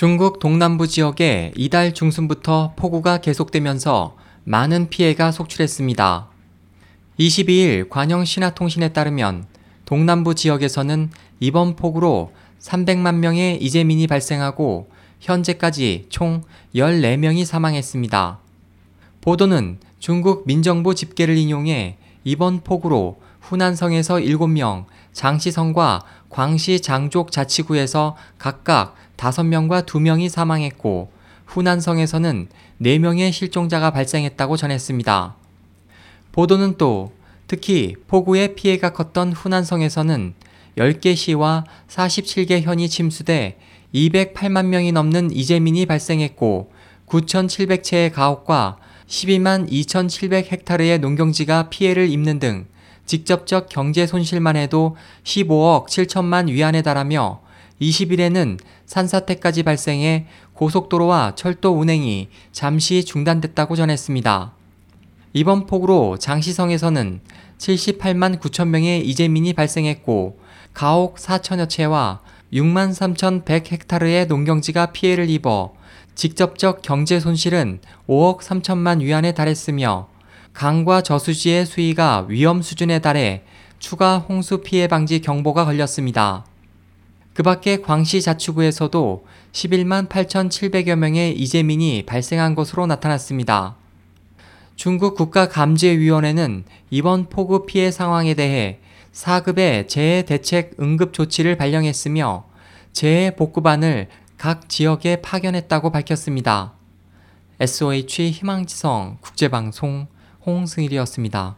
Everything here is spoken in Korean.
중국 동남부 지역에 이달 중순부터 폭우가 계속되면서 많은 피해가 속출했습니다. 22일 관영 신화통신에 따르면 동남부 지역에서는 이번 폭우로 300만 명의 이재민이 발생하고 현재까지 총 14명이 사망했습니다. 보도는 중국 민정부 집계를 인용해 이번 폭우로 후난성에서 7명, 장시성과 광시 장족 자치구에서 각각 5명과 2명이 사망했고 후난성에서는 4명의 실종자가 발생했다고 전했습니다. 보도는 또 특히 폭우의 피해가 컸던 후난성에서는 10개 시와 47개 현이 침수돼 208만 명이 넘는 이재민이 발생했고 9,700채의 가옥과 12만 2,700 헥타르의 농경지가 피해를 입는 등 직접적 경제 손실만 해도 15억 7천만 위안에 달하며 20일에는 산사태까지 발생해 고속도로와 철도 운행이 잠시 중단됐다고 전했습니다. 이번 폭우로 장시성에서는 78만 9천 명의 이재민이 발생했고 가옥 4천여 채와 6만 3천100 헥타르의 농경지가 피해를 입어 직접적 경제 손실은 5억 3천만 위안에 달했으며 강과 저수지의 수위가 위험 수준에 달해 추가 홍수 피해 방지 경보가 걸렸습니다. 그 밖에 광시 자치구에서도 11만 8,700여 명의 이재민이 발생한 것으로 나타났습니다. 중국 국가감지위원회는 이번 폭우 피해 상황에 대해 4급의 재해 대책 응급 조치를 발령했으며 재해 복구반을 각 지역에 파견했다고 밝혔습니다. SOH 희망지성 국제방송 홍승일이었습니다.